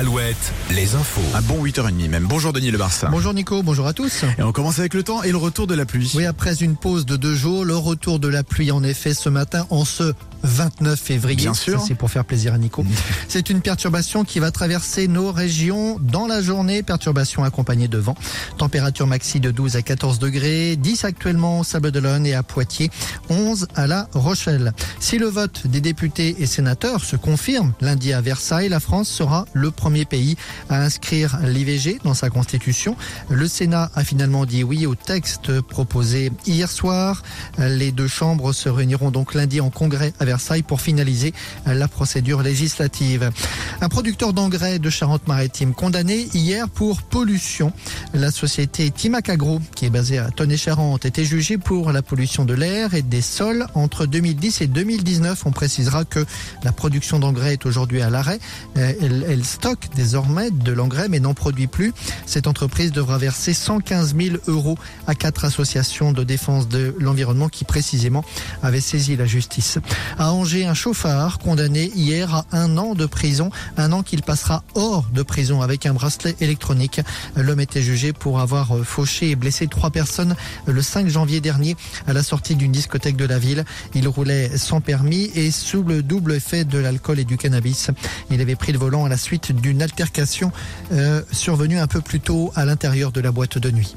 Alouette, les infos. Un bon 8h30 même. Bonjour Denis Le Barça. Bonjour Nico, bonjour à tous. Et on commence avec le temps et le retour de la pluie. Oui, après une pause de deux jours, le retour de la pluie en effet ce matin en ce 29 février. Bien sûr. C'est pour faire plaisir à Nico. C'est une perturbation qui va traverser nos régions dans la journée. Perturbation accompagnée de vent. Température maxi de 12 à 14 degrés. 10 actuellement au Sable d'Olonne et à Poitiers. 11 à La Rochelle. Si le vote des députés et sénateurs se confirme lundi à Versailles, la France sera le premier pays à inscrire l'IVG dans sa constitution. Le Sénat a finalement dit oui au texte proposé hier soir. Les deux chambres se réuniront donc lundi en congrès Versailles pour finaliser la procédure législative. Un producteur d'engrais de Charente-Maritime condamné hier pour pollution. La société Timac Agro, qui est basée à Tonnet-Charente, était jugée pour la pollution de l'air et des sols entre 2010 et 2019. On précisera que la production d'engrais est aujourd'hui à l'arrêt. Euh, Elle, elle stocke désormais de l'engrais mais n'en produit plus. Cette entreprise devra verser 115 000 euros à quatre associations de défense de l'environnement qui précisément avaient saisi la justice. À Angers, un chauffard condamné hier à un an de prison, un an qu'il passera hors de prison avec un bracelet électronique. L'homme était jugé pour avoir euh, fauché et blessé trois personnes le 5 janvier dernier à la sortie d'une discothèque de la ville. Il roulait sans permis et sous le double effet de l'alcool et du cannabis. Il avait pris le volant à la suite d'une altercation euh, survenue un peu plus tôt à l'intérieur de la boîte de nuit.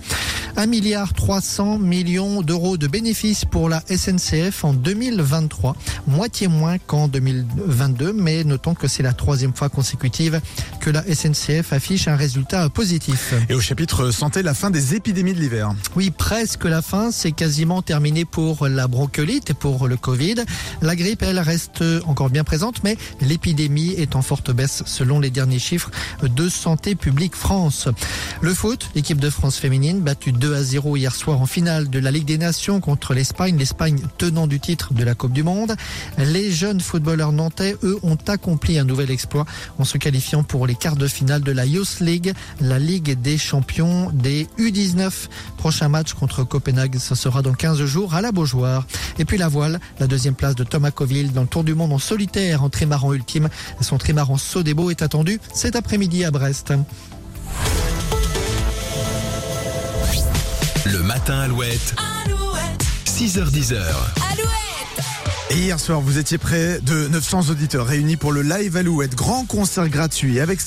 1 milliard 300 millions d'euros de bénéfices pour la SNCF en 2023, moitié moins qu'en 2022, mais notons que c'est la troisième fois consécutive que la SNCF affiche un résultat positif. Et au chapitre santé, la fin des épidémies de l'hiver. Oui, presque la fin, c'est quasiment terminé pour la bronchiolite et pour le Covid. La grippe, elle, reste encore bien présente, mais l'épidémie est en forte baisse selon les derniers chiffres de Santé publique France. Le foot, l'équipe de France féminine, battue 2 à 0 hier soir en finale de la Ligue des Nations contre l'Espagne, l'Espagne tenant du titre de la Coupe du Monde. Les jeunes footballeurs nantais, eux, ont accompli un nouvel exploit en se qualifiant pour les quarts de finale de la Youth League, la Ligue des champions des U19. Prochain match contre Copenhague, ce sera dans 15 jours à la Beaujoire. Et puis la voile, la deuxième place de Thomas Coville dans le Tour du Monde en solitaire en trimaran ultime. Son trimaran Sodebo est attendu cet après-midi à Brest. Le matin Alouette. 6h10. Hier soir, vous étiez près de 900 auditeurs réunis pour le Live Alouette, grand concert gratuit avec